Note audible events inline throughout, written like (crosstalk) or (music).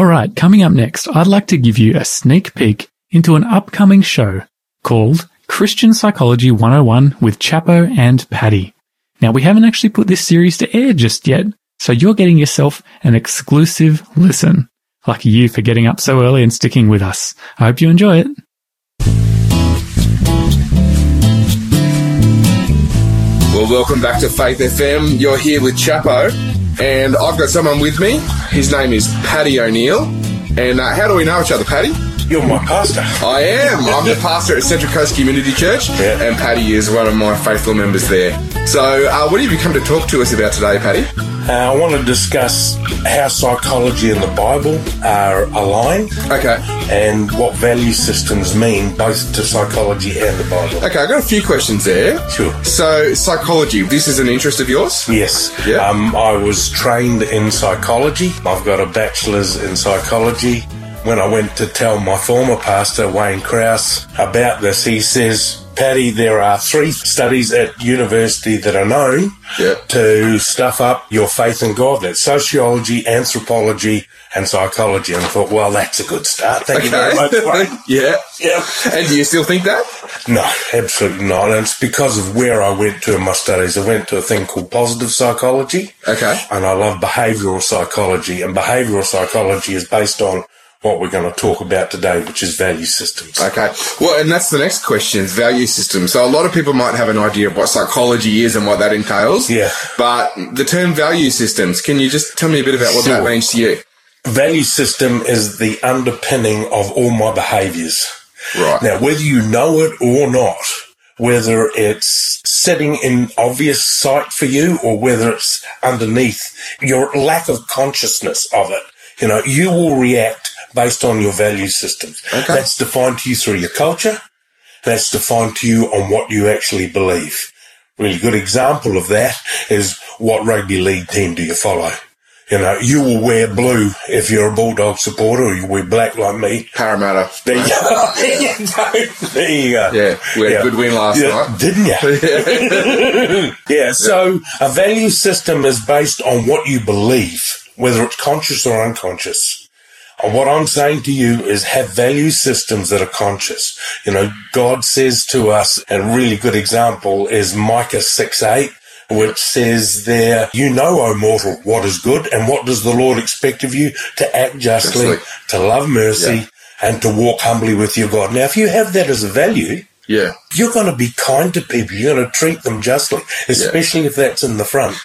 All right, coming up next, I'd like to give you a sneak peek into an upcoming show called Christian Psychology 101 with Chapo and Paddy. Now, we haven't actually put this series to air just yet, so you're getting yourself an exclusive listen. Lucky you for getting up so early and sticking with us. I hope you enjoy it. Well, welcome back to Faith FM. You're here with Chapo, and I've got someone with me. His name is Paddy O'Neill. And uh, how do we know each other, Paddy? You're my pastor. I am. I'm the pastor at Central Coast Community Church, Yeah. and Paddy is one of my faithful members there. So, uh, what have you come to talk to us about today, Paddy? Uh, I want to discuss how psychology and the Bible are aligned Okay. and what value systems mean both to psychology and the Bible. Okay, I've got a few questions there. Sure. So, psychology, this is an interest of yours? Yes. Yeah. Um, I was trained in psychology. I've got a bachelor's in psychology. When I went to tell my former pastor, Wayne Krause, about this, he says, Paddy, there are three studies at university that are known Yeah. to stuff up your faith in God. That's sociology, anthropology, and psychology. And I thought, well, that's a good start. Thank you very much. (laughs) Yeah. yeah. And do you still think that? No, absolutely not. And it's because of where I went to in my studies. I went to a thing called positive psychology. Okay. And I love behavioral psychology. And behavioral psychology is based on what we're going to talk about today, which is value systems. Okay. Well, and that's the next question, value systems. So a lot of people might have an idea of what psychology is and what that entails. Yeah. But the term value systems, can you just tell me a bit about what that means to you? Value system is the underpinning of all my behaviors. Right. Now, whether you know it or not, whether it's sitting in obvious sight for you or whether it's underneath your lack of consciousness of it, you know, you will react based on your value systems. Okay. That's defined to you through your culture. That's defined to you on what you actually believe. Really good example of that is what rugby league team do you follow? You know, you will wear blue if you're a Bulldog supporter or you wear black like me. Parramatta. There you go. (laughs) There you go. There you go. Yeah, we had a good win last Yeah, night. Didn't you? (laughs) (laughs) yeah, so a value system is based on what you believe, whether it's conscious or unconscious. What I'm saying to you is have value systems that are conscious. You know, God says to us, and a really good example is Micah 6 8, which says there, you know, O mortal, what is good and what does the Lord expect of you? To act justly, Justly. to love mercy, Yeah. and to walk humbly with your God. Now, if you have that as a value, Yeah. you're going to be kind to people. You're going to treat them justly, especially if that's in the front.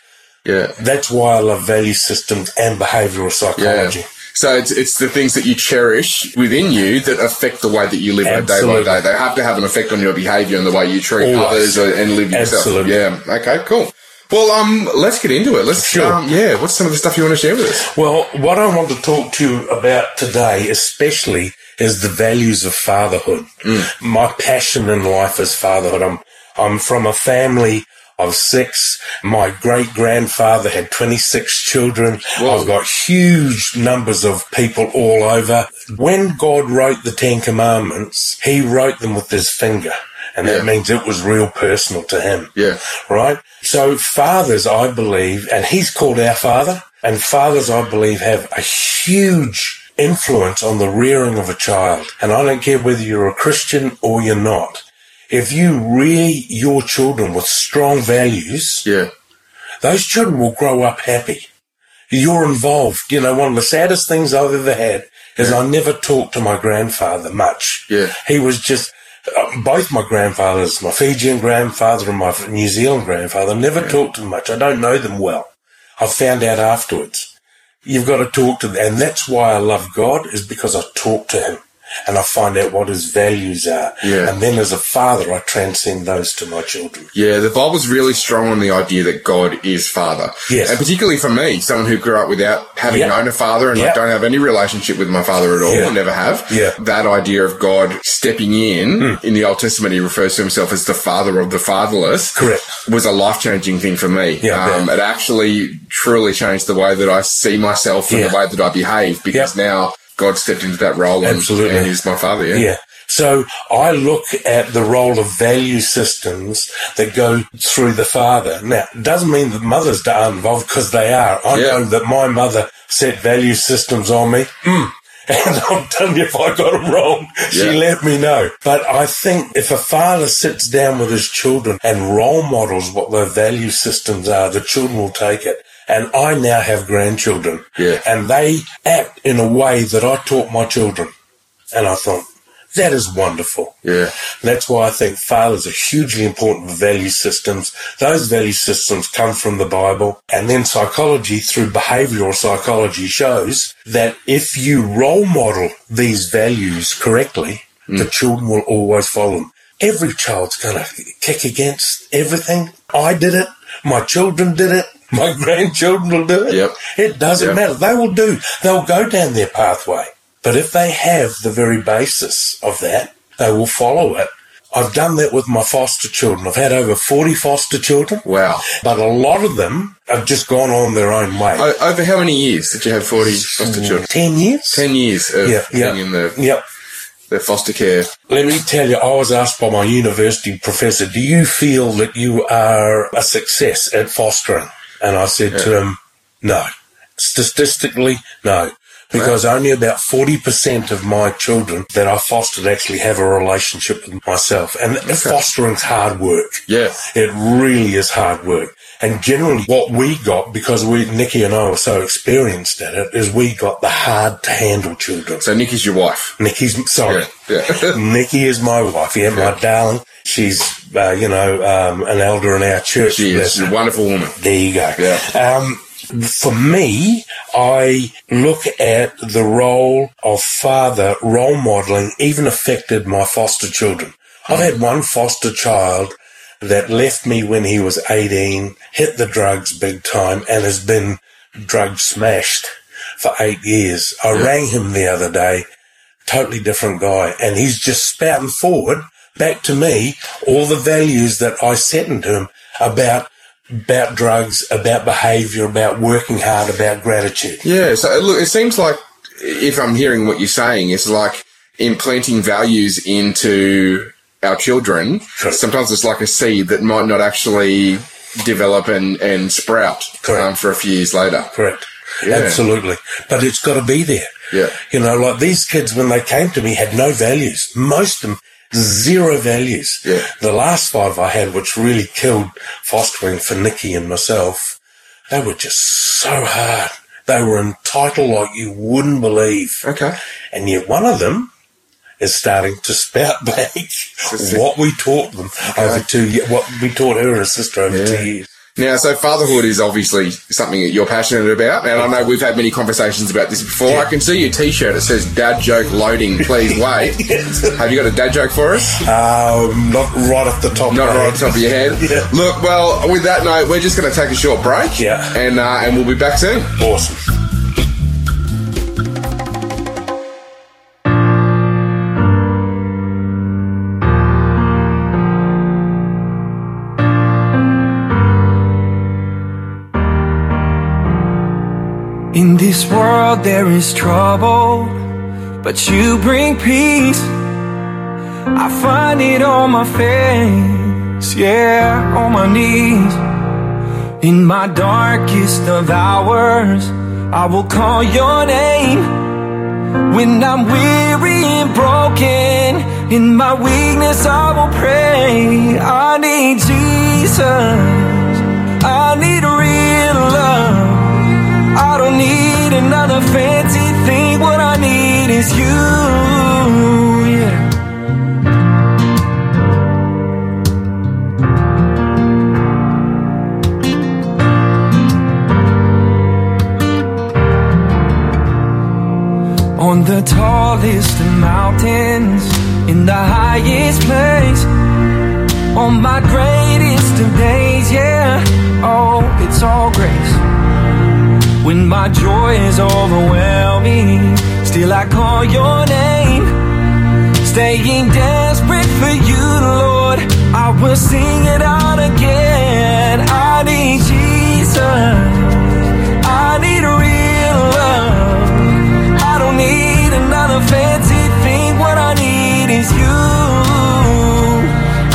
Yeah. That's why I love value systems and behavioral Yeah. So it's, it's the things that you cherish within you that affect the way that you live day by day. They have to have an effect on your behavior and the way you treat Always. others and live yourself. Absolutely. Yeah. Okay, cool. Well, um, let's get into it. Let's, Sure. um, yeah, what's some of the stuff you want to share with us? Well, what I want to talk to you about today, especially, is the values of fatherhood. My passion in life is fatherhood. I'm, I'm from a family of six. My great grandfather had 26 children. Whoa. I've got huge numbers of people all over. When God wrote the Ten Commandments, he wrote them with his finger. And that Yeah. means it was real personal to him Yeah. right? So fathers, I believe, and he's called our father, and fathers, I believe, have a huge influence on the rearing of a child. And I don't care whether you're a Christian or you're not. If you rear your children with strong values, Yeah. those children will grow up happy. You're involved. You know, one of the saddest things I've ever had is I never talked to my grandfather much. Yeah. He was just, uh, both my grandfathers, my Fijian grandfather and my New Zealand grandfather, never talked to them much. I don't know them well. I found out afterwards. You've got to talk to them. And that's why I love God is because I talk to him and I find out what his values are. Yeah. And then as a father, I transcend those to my children. Yeah, the Bible's really strong on the idea that God is Father. Yes. And particularly for me, someone who grew up without having Yep. known a father and I don't have any relationship with my father at all, Yeah. never have. Yeah. That idea of God stepping in, in the Old Testament, he refers to himself as the father of the fatherless. Correct. Was a life changing thing for me. Yeah, um, it actually truly changed the way that I see myself and Yeah. the way that I behave because Yep. now God stepped into that role and, Absolutely. and he's my father. Yeah. Yeah. So I look at the role of value systems that go through the father. Now, it doesn't mean that mothers aren't involved because they are. I Yeah. know that my mother set value systems on me. Mm. (laughs) And I'm telling you, if I got it wrong, she Yeah. let me know. But I think if a father sits down with his children and role models what their value systems are, the children will take it. And I now have grandchildren. Yeah. And they act in a way that I taught my children. And I thought, that is wonderful. Yeah. That's why I think fathers are hugely important for value systems. Those value systems come from the Bible and then psychology through behavioral psychology shows that if you role model these values correctly, the mm. children will always follow them. Every child's going to kick against everything. I did it. My children did it. My grandchildren will do it. Yep. It doesn't Yep. matter. They will do. They'll go down their pathway. But if they have the very basis of that, they will follow it. I've done that with my foster children. I've had over 40 foster children, Wow. but a lot of them have just gone on their own way. O- over how many years did you have 40 foster children? 10 years? 10 years of Yeah, yeah. being in the, Yep. the foster care. Let me tell you, I was asked by my university professor, do you feel that you are a success at fostering? And I said to him, no. Statistically, no. Because only about 40% of my children that I fostered actually have a relationship with myself. And fostering's hard work. Yeah. It really is hard work. And generally what we got, because we, Nikki and I were so experienced at it, is we got the hard to handle children. So Nikki's your wife. Nikki's, sorry. Yeah. Yeah. (laughs) (laughs) Nikki is my wife. Yeah, my darling. She's, uh, you know, um, an elder in our church. She is. She's a wonderful woman. There you go. Yeah. Um, for me, I look at the role of father role modeling even affected my foster children. I've had one foster child that left me when he was 18, hit the drugs big time and has been drug smashed for eight years. I rang him the other day, totally different guy, and he's just spouting forward back to me all the values that I set into him about about drugs, about behaviour, about working hard, about gratitude. Yeah. So look, it seems like if I'm hearing what you're saying, it's like implanting values into our children. Sometimes it's like a seed that might not actually develop and, and sprout um, for a few years later. Correct. Yeah. Absolutely. But it's got to be there. Yeah. You know, like these kids, when they came to me, had no values. Most of them, zero values. Yeah. The last five I had, which really killed fostering for Nikki and myself, they were just so hard. They were entitled like you wouldn't believe. Okay. And yet one of them is starting to spout (laughs) back what we taught them over two years, what we taught her and her sister over Yeah. two years. Now, so fatherhood is obviously something that you're passionate about, and I know we've had many conversations about this before. I can see your T-shirt. It says "Dad joke loading." Please wait. (laughs) Have you got a dad joke for us? Um, not right off the top. Not of right off the top of your head. (laughs) Yeah. Look, well, with that note, we're just going to take a short break. Yeah. And uh, and we'll be back soon. Awesome. This world there is trouble, but you bring peace. I find it on my face, yeah, on my knees. In my darkest of hours, I will call your name. When I'm weary and broken, in my weakness I will pray. I need Jesus, I need real love. I don't need another fancy thing. What I need is you. Yeah. On the tallest of mountains, in the highest place, on my greatest of days, yeah. Oh, it's all grace. When my joy is overwhelming, still I call your name. Staying desperate for you, Lord. I will sing it out again. I need Jesus. I need real love. I don't need another fancy thing. What I need is you.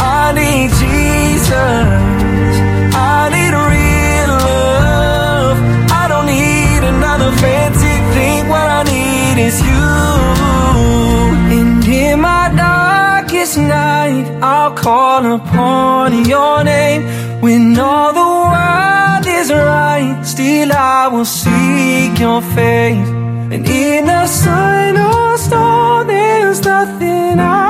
I need Jesus. Need another fancy thing. What I need is you. And in my darkest night, I'll call upon your name. When all the world is right, still I will seek your face. And in the sun or storm, there's nothing I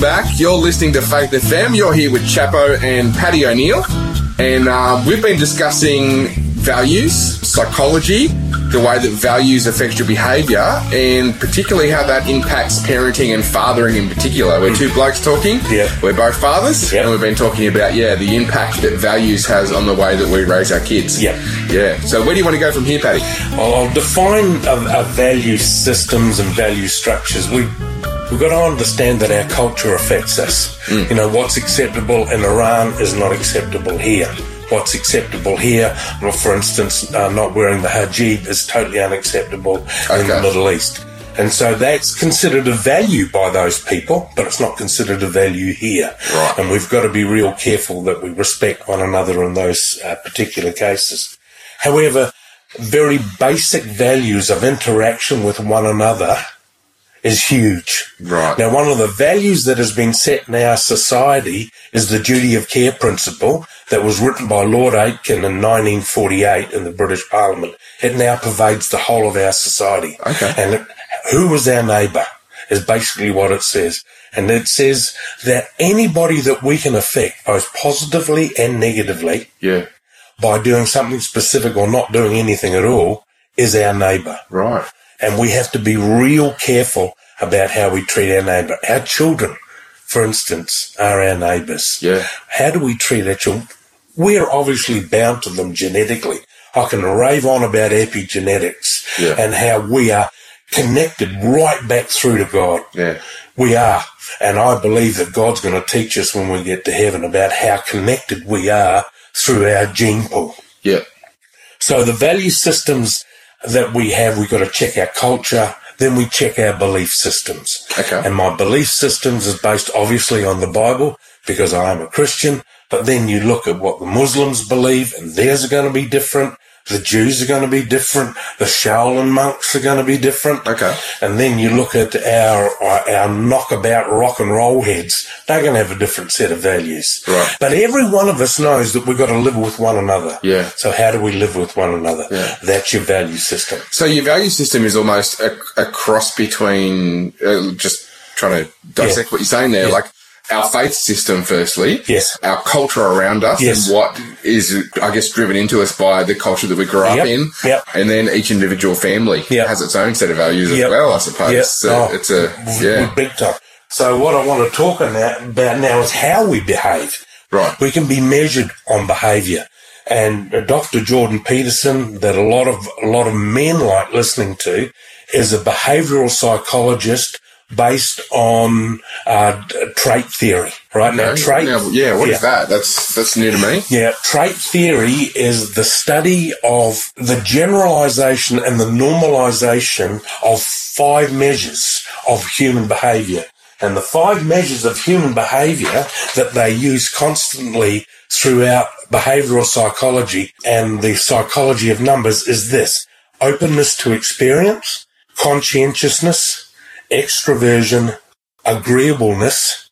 welcome back. You're listening to Faith FM. You're here with Chapo and Paddy O'Neill, and uh, we've been discussing values, psychology, the way that values affect your behaviour, and particularly how that impacts parenting and fathering in particular. We're two blokes talking. Yeah. We're both fathers, and we've been talking about yeah the impact that values has on the way that we raise our kids. Yeah. Yeah. So where do you want to go from here, Paddy? I'll define a, a value systems and value structures. We we've got to understand that our culture affects us. You know what's acceptable in Iran is not acceptable here. What's acceptable here, well, for instance, uh, not wearing the hijab is totally unacceptable in the Middle East. And so that's considered a value by those people, but it's not considered a value here. Right. And we've got to be real careful that we respect one another in those uh, particular cases. However, very basic values of interaction with one another is huge. Right. Now, one of the values that has been set in our society is the duty of care principle that was written by Lord Atkin in 1948 in the British Parliament. It now pervades the whole of our society. Okay. And it, who was our neighbour is basically what it says. And it says that anybody that we can affect, both positively and negatively, Yeah. by doing something specific or not doing anything at all, is our neighbour. Right. And we have to be real careful about how we treat our neighbour. Our children, for instance, are our neighbours. Yeah. How do we treat our children? We're obviously bound to them genetically. I can rave on about epigenetics Yeah. and how we are connected right back through to God. Yeah. We are. And I believe that God's going to teach us when we get to heaven about how connected we are through our gene pool. Yeah. So the value systems that we have, we've got to check our culture, then we check our belief systems. Okay. And my belief systems is based obviously on the Bible because I am a Christian, but then you look at what the Muslims believe and theirs are going to be different. The Jews are going to be different. The Shaolin monks are going to be different. Okay. And then you look at our, our, our knockabout rock and roll heads. They're going to have a different set of values. Right. But every one of us knows that we've got to live with one another. Yeah. So how do we live with one another? Yeah. That's your value system. So your value system is almost a, a cross between uh, just trying to dissect Yeah. what you're saying there, Yeah. like our faith system, firstly, Yes. our culture around us, Yes. and what is, I guess, driven into us by the culture that we grew up Yep. in, Yep. and then each individual family Yep. has its own set of values as well, I suppose. So Oh. it's a yeah, Big time. So what I want to talk about about now is how we behave. Right. We can be measured on behaviour. And uh, Dr. Jordan Peterson, that a lot of a lot of men like listening to, is a behavioural psychologist based on uh, trait theory. Right now, trait. Now, yeah, what is that? That's that's new to me. Yeah, trait theory is the study of the generalization and the normalization of five measures of human behavior. And the five measures of human behavior that they use constantly throughout behavioral psychology and the psychology of numbers is this openness to experience, conscientiousness, extroversion, agreeableness,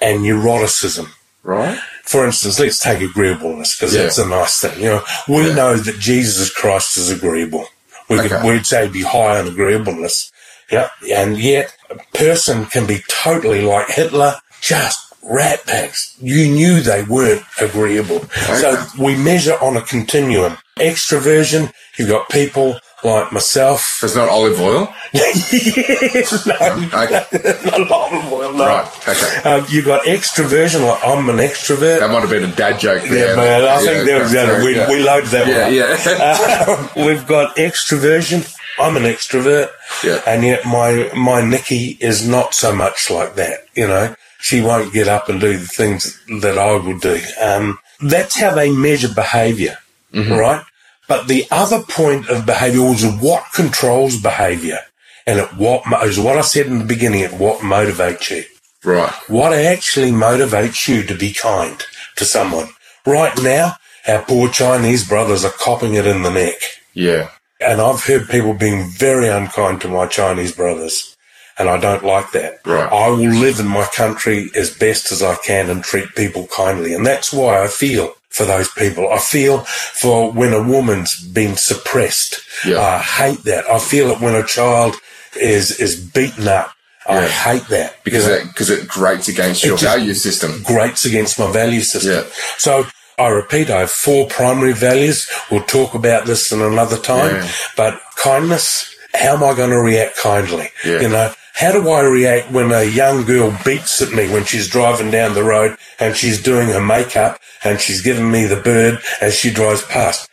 and neuroticism. Right. For instance, let's take agreeableness because Yeah. that's a nice thing. You know, we Yeah. know that Jesus Christ is agreeable. We could, Okay. we'd say be high on agreeableness. Yeah. And yet a person can be totally like Hitler, just rat packs. You knew they weren't agreeable. Okay. So we measure on a continuum. Extroversion, you've got people like myself. So it's not olive oil. (laughs) yes, no, Okay. not olive oil, no. Right. Okay. Um, you've got extroversion, like I'm an extrovert. That might have been a dad joke Yeah, man, I think that was, we, right, we loaded that yeah. one Yeah, up. yeah. (laughs) Uh, we've got extroversion. I'm an extrovert. Yeah. And yet my, my Nikki is not so much like that, you know. She won't get up and do the things that I will do. Um, that's how they measure behavior, Mm-hmm. right? But the other point of behavior is what controls behavior. And it what, is what I said in the beginning, it what motivates you right. what actually motivates you to be kind to someone. Right now, our poor Chinese brothers are copping it in the neck. Yeah. And I've heard people being very unkind to my Chinese brothers. And I don't like that. Right. I will live in my country as best as I can and treat people kindly. And that's why I feel for those people. I feel for when a woman's been suppressed. Yeah. I hate that. I feel it when a child is, is beaten up. I Yeah. hate that. Because it, because it grates against your just- value system. grates against my value system. Yeah. So I repeat, I have four primary values. We'll talk about this in another time. But kindness, how am I going to react kindly? You know, how do I react when a young girl beats at me when she's driving down the road and she's doing her makeup and she's giving me the bird as she drives past?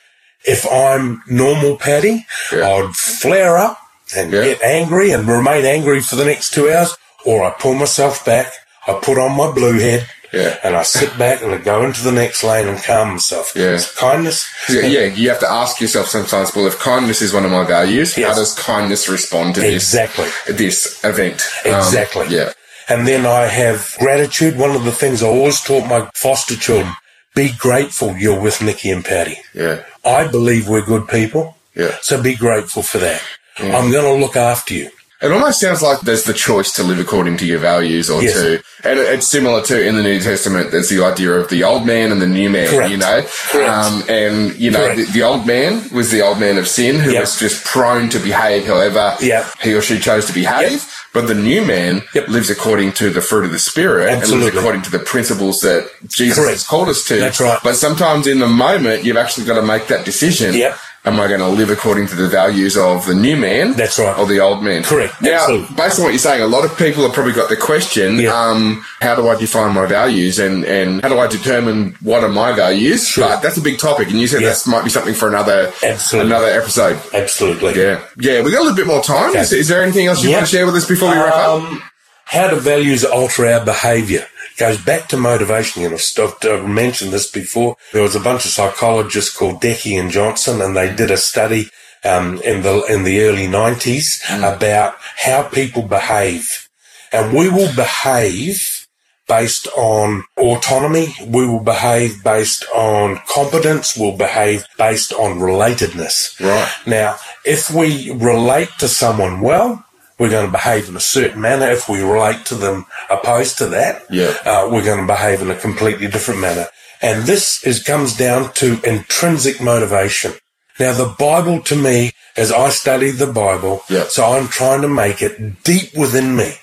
If I'm normal Paddy, Yeah. I'd flare up and Yeah. get angry and remain angry for the next two hours, or I pull myself back, I put on my blue head, Yeah. and I sit back and I go into the next lane and calm myself. Yeah. It's kindness. Yeah, yeah, you have to ask yourself sometimes, well, if kindness is one of my values, how does kindness respond to this, Exactly. this event? Um, Exactly. yeah. And then I have gratitude. One of the things I always taught my foster children, be grateful you're with Nikki and Paddy. Yeah. I believe we're good people. Yeah. So be grateful for that. I'm going to look after you. It almost sounds like there's the choice to live according to your values or Yes. to, and it's similar to in the New Testament, there's the idea of the old man and the new man, Correct. you know? Um, and, you know, the, the old man was the old man of sin who Yep. was just prone to behave however Yep. he or she chose to behave. Yep. But the new man lives according to the fruit of the spirit and lives according to the principles that Jesus Correct. has called us to. That's right. But sometimes in the moment, you've actually got to make that decision. Yep. Am I going to live according to the values of the new man? That's right. Or the old man? Correct. Now, Absolutely. based on what you're saying, a lot of people have probably got the question, Yeah. um, how do I define my values and, and how do I determine what are my values? Sure. But that's a big topic, and you said Yeah. that might be something for another Absolutely. another episode. Absolutely. Yeah, yeah. We got a little bit more time. Okay. Is, is there anything else you Yeah. want to share with us before we wrap up? Um, how do values alter our behaviour? Goes back to motivation. You know, I've, I've mentioned this before. There was a bunch of psychologists called Decky and Johnson, and they did a study um, in the in the early nineties about how people behave, and we will behave based on autonomy. We will behave based on competence. We'll behave based on relatedness. Right. Now, if we relate to someone well, we're going to behave in a certain manner. If we relate to them opposed to that, Yeah. uh, we're going to behave in a completely different manner. And this is comes down to intrinsic motivation. Now, the Bible to me, as I study the Bible, Yeah. so I'm trying to make it deep within me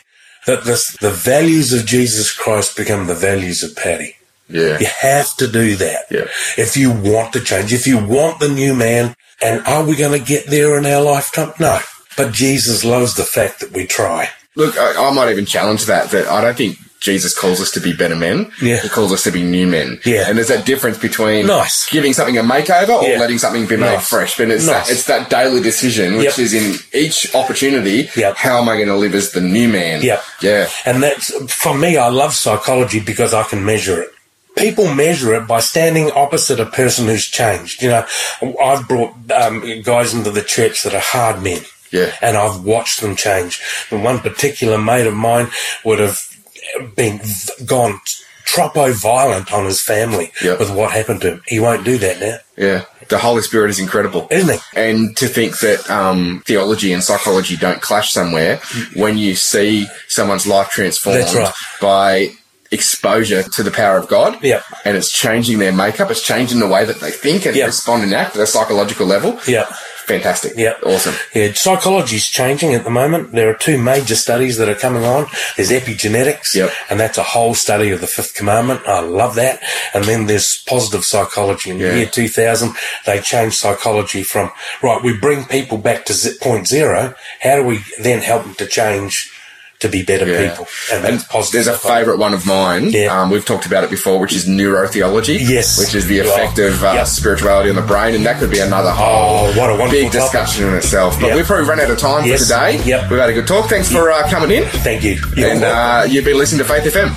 that this, the values of Jesus Christ become the values of Paddy. Yeah. You have to do that. Yeah. If you want to change, if you want the new man, and are we going to get there in our lifetime? No. But Jesus loves the fact that we try. Look, I, I might even challenge that. That I don't think Jesus calls us to be better men. Yeah. He calls us to be new men. Yeah. And there's that difference between Nice. giving something a makeover or Yeah. letting something be made Nice. fresh. But it's Nice. that it's that daily decision, which Yep. is in each opportunity. Yep. How am I going to live as the new man? Yep. Yeah. And that's, for me, I love psychology because I can measure it. People measure it by standing opposite a person who's changed. You know, I've brought um, guys into the church that are hard men. Yeah. And I've watched them change. And one particular mate of mine would have been gone tropo violent on his family Yep. with what happened to him. He won't do that now, Yeah. The Holy Spirit is incredible. isn't he? And to think that um, theology and psychology don't clash somewhere when you see someone's life transformed right. by exposure to the power of God. Yep. And it's changing their makeup, it's changing the way that they think and Yep. respond and act at a psychological level. Yeah. Fantastic. Yeah. Awesome. Yeah, Psychology is changing at the moment. There are two major studies that are coming on. There's epigenetics, Yep. and that's a whole study of the fifth commandment. I love that. And then there's positive psychology. In Yeah. the year 2000, they changed psychology from, right, we bring people back to point zero. How do we then help them to change to be better Yeah. people? And And that's there's a favourite one of mine. Yeah. Um, we've talked about it before, which is neurotheology. Yes. Which is the Right. effect of uh, Yep. spirituality on the brain, and that could be another whole Oh, what a wonderful big topic. discussion in itself. But Yep. we've probably run out of time Yes. for today. Yep. We've had a good talk. Thanks for uh, coming in. Thank you. You're and uh, you've been listening to Faith FM.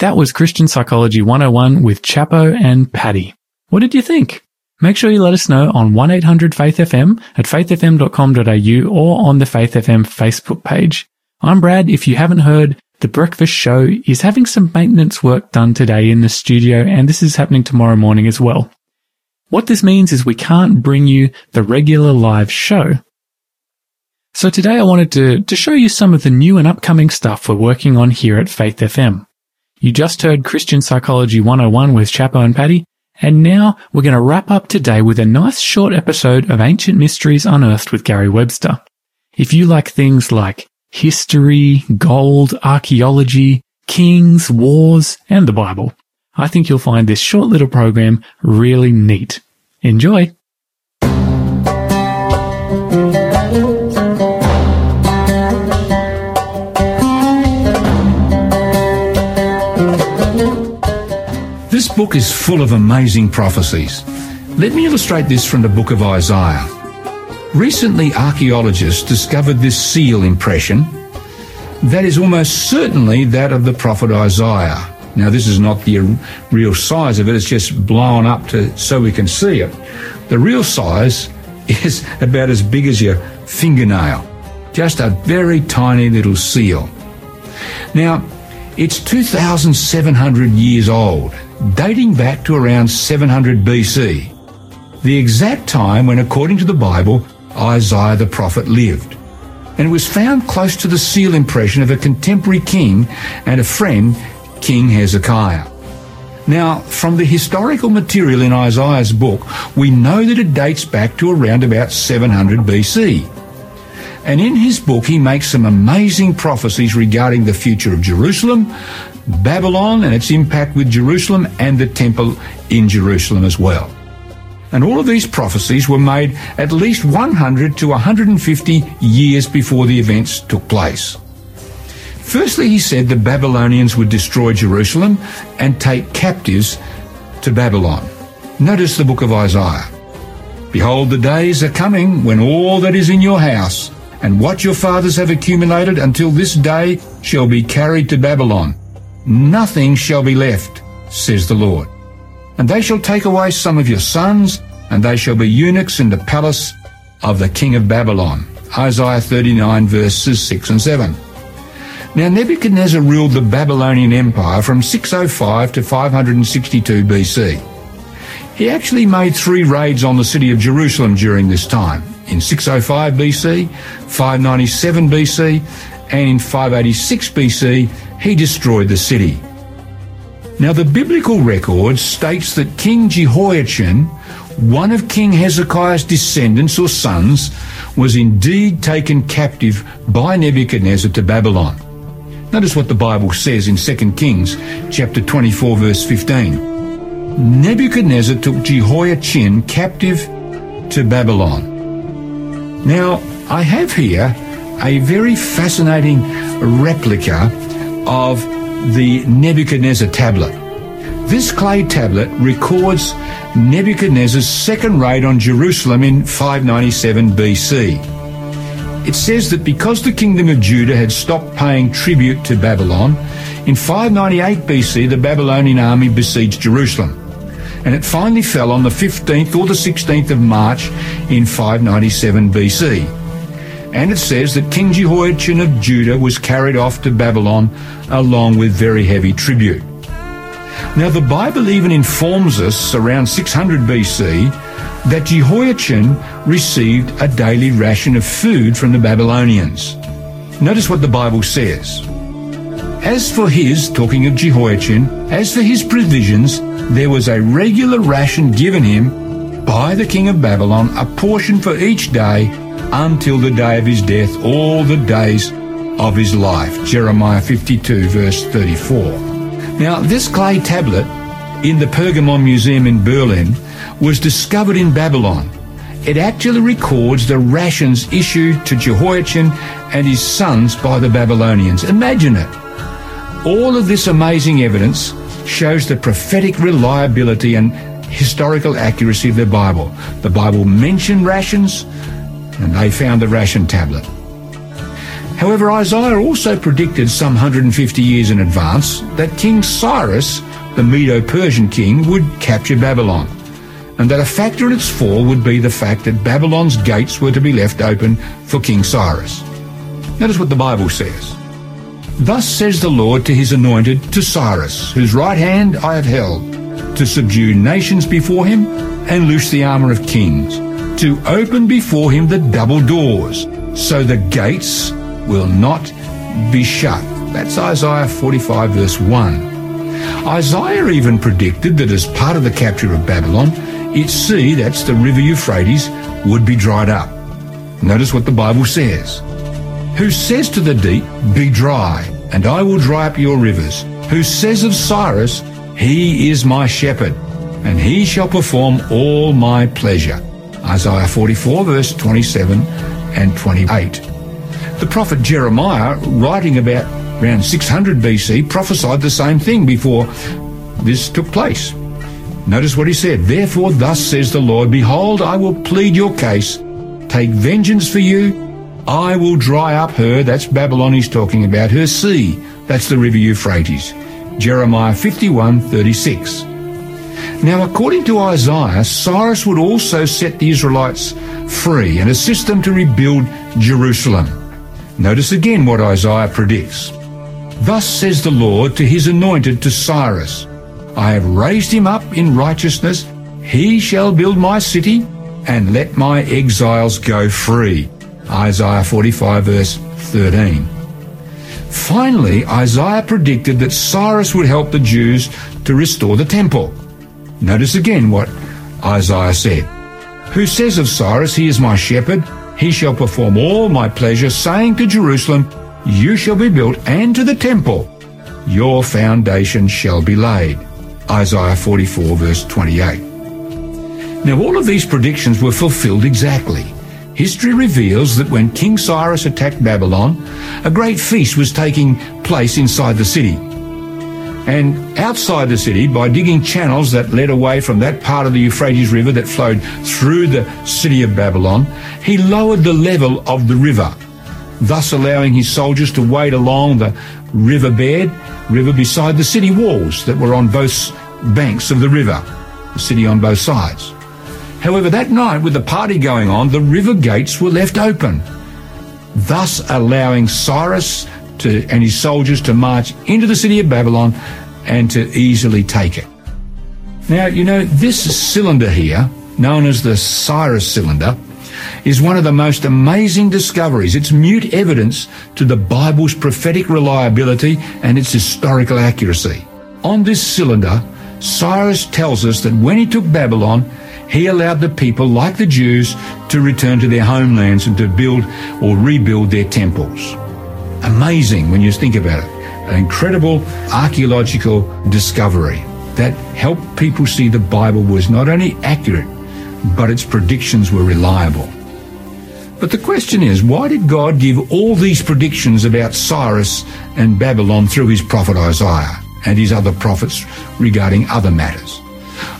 That was Christian Psychology 101 with Chapo and Paddy. What did you think? Make sure you let us know on 1-800-FAITH-FM at faithfm.com.au or on the Faith FM Facebook page. I'm Brad. If you haven't heard, The Breakfast Show is having some maintenance work done today in the studio and this is happening tomorrow morning as well. What this means is we can't bring you the regular live show. So today I wanted to, to show you some of the new and upcoming stuff we're working on here at Faith FM. You just heard Christian Psychology 101 with Chapo and Paddy, and now we're going to wrap up today with a nice short episode of Ancient Mysteries Unearthed with Gary Webster. If you like things like history, gold, archaeology, kings, wars, and the Bible, I think you'll find this short little program really neat. Enjoy! This book is full of amazing prophecies. Let me illustrate this from the book of Isaiah. Recently, archaeologists discovered this seal impression that is almost certainly that of the prophet Isaiah. Now, this is not the real size of it, it's just blown up to so we can see it. The real size (laughs) is about as big as your fingernail, just a very tiny little seal. Now, it's 2,700 years old, dating back to around 700 BC, the exact time when, according to the Bible, Isaiah the prophet lived. And it was found close to the seal impression of a contemporary king and a friend, King Hezekiah. Now, from the historical material in Isaiah's book, we know that it dates back to around about 700 BC. And in his book, he makes some amazing prophecies regarding the future of Jerusalem, Babylon and its impact with Jerusalem, and the temple in Jerusalem as well. And all of these prophecies were made at least 100 to 150 years before the events took place. Firstly, he said the Babylonians would destroy Jerusalem and take captives to Babylon. Notice the book of Isaiah. Behold, the days are coming when all that is in your house and what your fathers have accumulated until this day shall be carried to Babylon. Nothing shall be left, says the Lord. And they shall take away some of your sons, and they shall be eunuchs in the palace of the king of Babylon. Isaiah 39 verses 6 and 7. Now Nebuchadnezzar ruled the Babylonian Empire from 605 to 562 BC. He actually made three raids on the city of Jerusalem during this time. In 605 BC, 597 BC, and in 586 BC, he destroyed the city. Now the biblical record states that King Jehoiachin, one of King Hezekiah's descendants or sons, was indeed taken captive by Nebuchadnezzar to Babylon. Notice what the Bible says in 2 Kings chapter 24 verse 15. Nebuchadnezzar took Jehoiachin captive to Babylon. Now, I have here a very fascinating replica of the Nebuchadnezzar tablet. This clay tablet records Nebuchadnezzar's second raid on Jerusalem in 597 BC. It says that because the kingdom of Judah had stopped paying tribute to Babylon, in 598 BC the Babylonian army besieged Jerusalem. And it finally fell on the 15th or the 16th of March in 597 BC. And it says that King Jehoiachin of Judah was carried off to Babylon along with very heavy tribute. Now, the Bible even informs us around 600 BC that Jehoiachin received a daily ration of food from the Babylonians. Notice what the Bible says. As for his, talking of Jehoiachin, as for his provisions, there was a regular ration given him by the king of Babylon, a portion for each day until the day of his death, all the days of his life. Jeremiah 52 verse 34. Now, this clay tablet in the Pergamon Museum in Berlin was discovered in Babylon. It actually records the rations issued to Jehoiachin and his sons by the Babylonians. Imagine it. All of this amazing evidence shows the prophetic reliability and historical accuracy of the Bible. The Bible mentioned rations, and they found the ration tablet. However, Isaiah also predicted some 150 years in advance that King Cyrus, the Medo-Persian king, would capture Babylon, and that a factor in its fall would be the fact that Babylon's gates were to be left open for King Cyrus. Notice what the Bible says. Thus says the Lord to his anointed, to Cyrus, whose right hand I have held, to subdue nations before him and loose the armour of kings to open before him the double doors, so the gates will not be shut. That's Isaiah 45 verse 1. Isaiah even predicted that as part of the capture of Babylon, its sea, that's the river Euphrates, would be dried up. Notice what the Bible says. Who says to the deep, Be dry, and I will dry up your rivers. Who says of Cyrus, He is my shepherd, and he shall perform all my pleasure. Isaiah 44 verse 27 and 28. The prophet Jeremiah, writing about around 600 BC, prophesied the same thing before this took place. Notice what he said. Therefore, thus says the Lord, Behold, I will plead your case, take vengeance for you. I will dry up her, that's Babylon he's talking about, her sea, that's the river Euphrates. Jeremiah 51, 36. Now, according to Isaiah, Cyrus would also set the Israelites free and assist them to rebuild Jerusalem. Notice again what Isaiah predicts. Thus says the Lord to his anointed, to Cyrus, I have raised him up in righteousness. He shall build my city and let my exiles go free. Isaiah 45 verse 13. Finally, Isaiah predicted that Cyrus would help the Jews to restore the temple. Notice again what Isaiah said. Who says of Cyrus, He is my shepherd, he shall perform all my pleasure, saying to Jerusalem, You shall be built, and to the temple, Your foundation shall be laid. Isaiah 44 verse 28. Now all of these predictions were fulfilled exactly. History reveals that when King Cyrus attacked Babylon, a great feast was taking place inside the city. And outside the city, by digging channels that led away from that part of the Euphrates River that flowed through the city of Babylon, he lowered the level of the river, thus allowing his soldiers to wade along the riverbed, river beside the city walls that were on both banks of the river, the city on both sides. However, that night, with the party going on, the river gates were left open, thus allowing Cyrus to, and his soldiers to march into the city of Babylon and to easily take it. Now, you know, this cylinder here, known as the Cyrus cylinder, is one of the most amazing discoveries. It's mute evidence to the Bible's prophetic reliability and its historical accuracy. On this cylinder, Cyrus tells us that when he took Babylon, he allowed the people, like the Jews, to return to their homelands and to build or rebuild their temples amazing when you think about it. An incredible archaeological discovery that helped people see the Bible was not only accurate, but its predictions were reliable. But the question is, why did God give all these predictions about Cyrus and Babylon through his prophet Isaiah and his other prophets regarding other matters?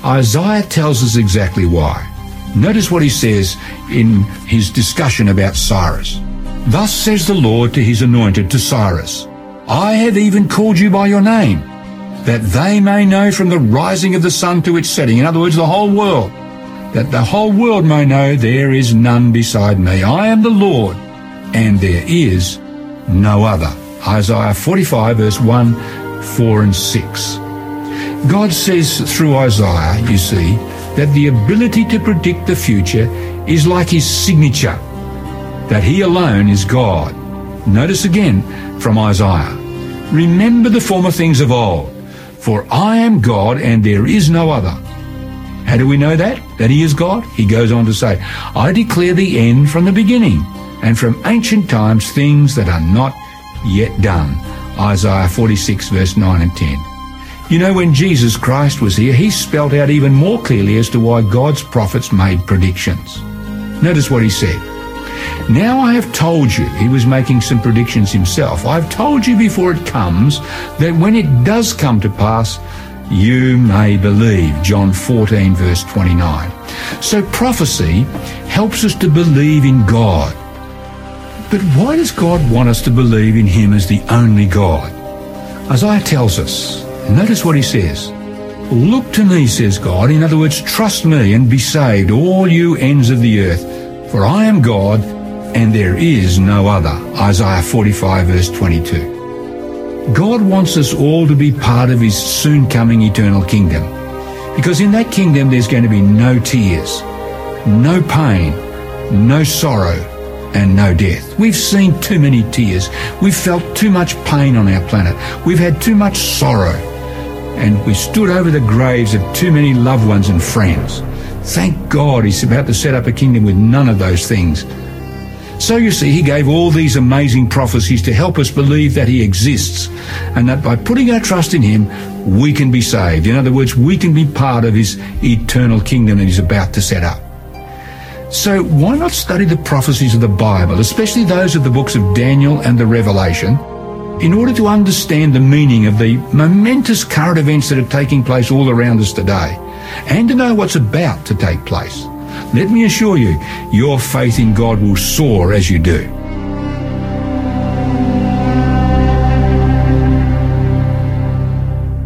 Isaiah tells us exactly why. Notice what he says in his discussion about Cyrus. Thus says the Lord to his anointed, to Cyrus, I have even called you by your name, that they may know from the rising of the sun to its setting, in other words, the whole world, that the whole world may know there is none beside me. I am the Lord. and there is no other. Isaiah 45 verse 1, 4 and 6. God says through Isaiah, you see, that the ability to predict the future is like his signature, that he alone is God. Notice again from Isaiah. Remember the former things of old, for I am God and there is no other. How do we know that? That he is God? He goes on to say, I declare the end from the beginning, and from ancient times things that are not yet done. Isaiah 46 verse 9 and 10. You know, when Jesus Christ was here, he spelt out even more clearly as to why God's prophets made predictions. Notice what he said. Now I have told you, he was making some predictions himself. I've told you before it comes that when it does come to pass, you may believe. John 14 verse 29. So prophecy helps us to believe in God. But why does God want us to believe in him as the only God? Isaiah tells us, Notice what he says. Look to me, says God. In other words, trust me and be saved, all you ends of the earth. For I am God, and there is no other. Isaiah 45 verse 22. God wants us all to be part of his soon coming eternal kingdom. Because in that kingdom there's going to be no tears, no pain, no sorrow, and no death. We've seen too many tears. We've felt too much pain on our planet. We've had too much sorrow and we stood over the graves of too many loved ones and friends. Thank God he's about to set up a kingdom with none of those things. So you see, he gave all these amazing prophecies to help us believe that he exists and that by putting our trust in him, we can be saved. In other words, we can be part of his eternal kingdom that he's about to set up. So why not study the prophecies of the Bible, especially those of the books of Daniel and the Revelation, in order to understand the meaning of the momentous current events that are taking place all around us today, and to know what's about to take place. Let me assure you, your faith in God will soar as you do.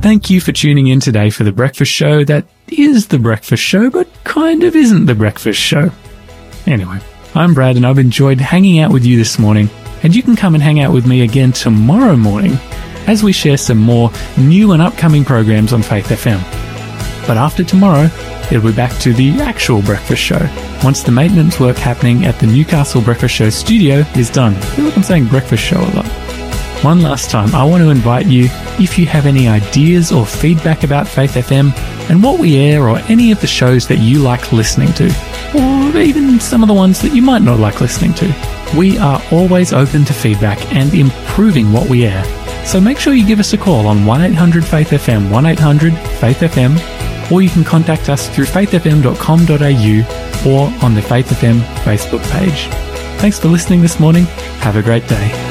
Thank you for tuning in today for the breakfast show that is the breakfast show, but kind of isn't the breakfast show. Anyway, I'm Brad and I've enjoyed hanging out with you this morning and you can come and hang out with me again tomorrow morning as we share some more new and upcoming programs on Faith FM. But after tomorrow, it'll be back to the actual breakfast show once the maintenance work happening at the Newcastle Breakfast Show studio is done. I feel like I'm saying breakfast show a lot. One last time, I want to invite you if you have any ideas or feedback about Faith FM and what we air or any of the shows that you like listening to, or even some of the ones that you might not like listening to. We are always open to feedback and improving what we air. So make sure you give us a call on 1800 Faith FM 1800 Faith FM or you can contact us through faithfm.com.au or on the Faith FM Facebook page. Thanks for listening this morning. Have a great day.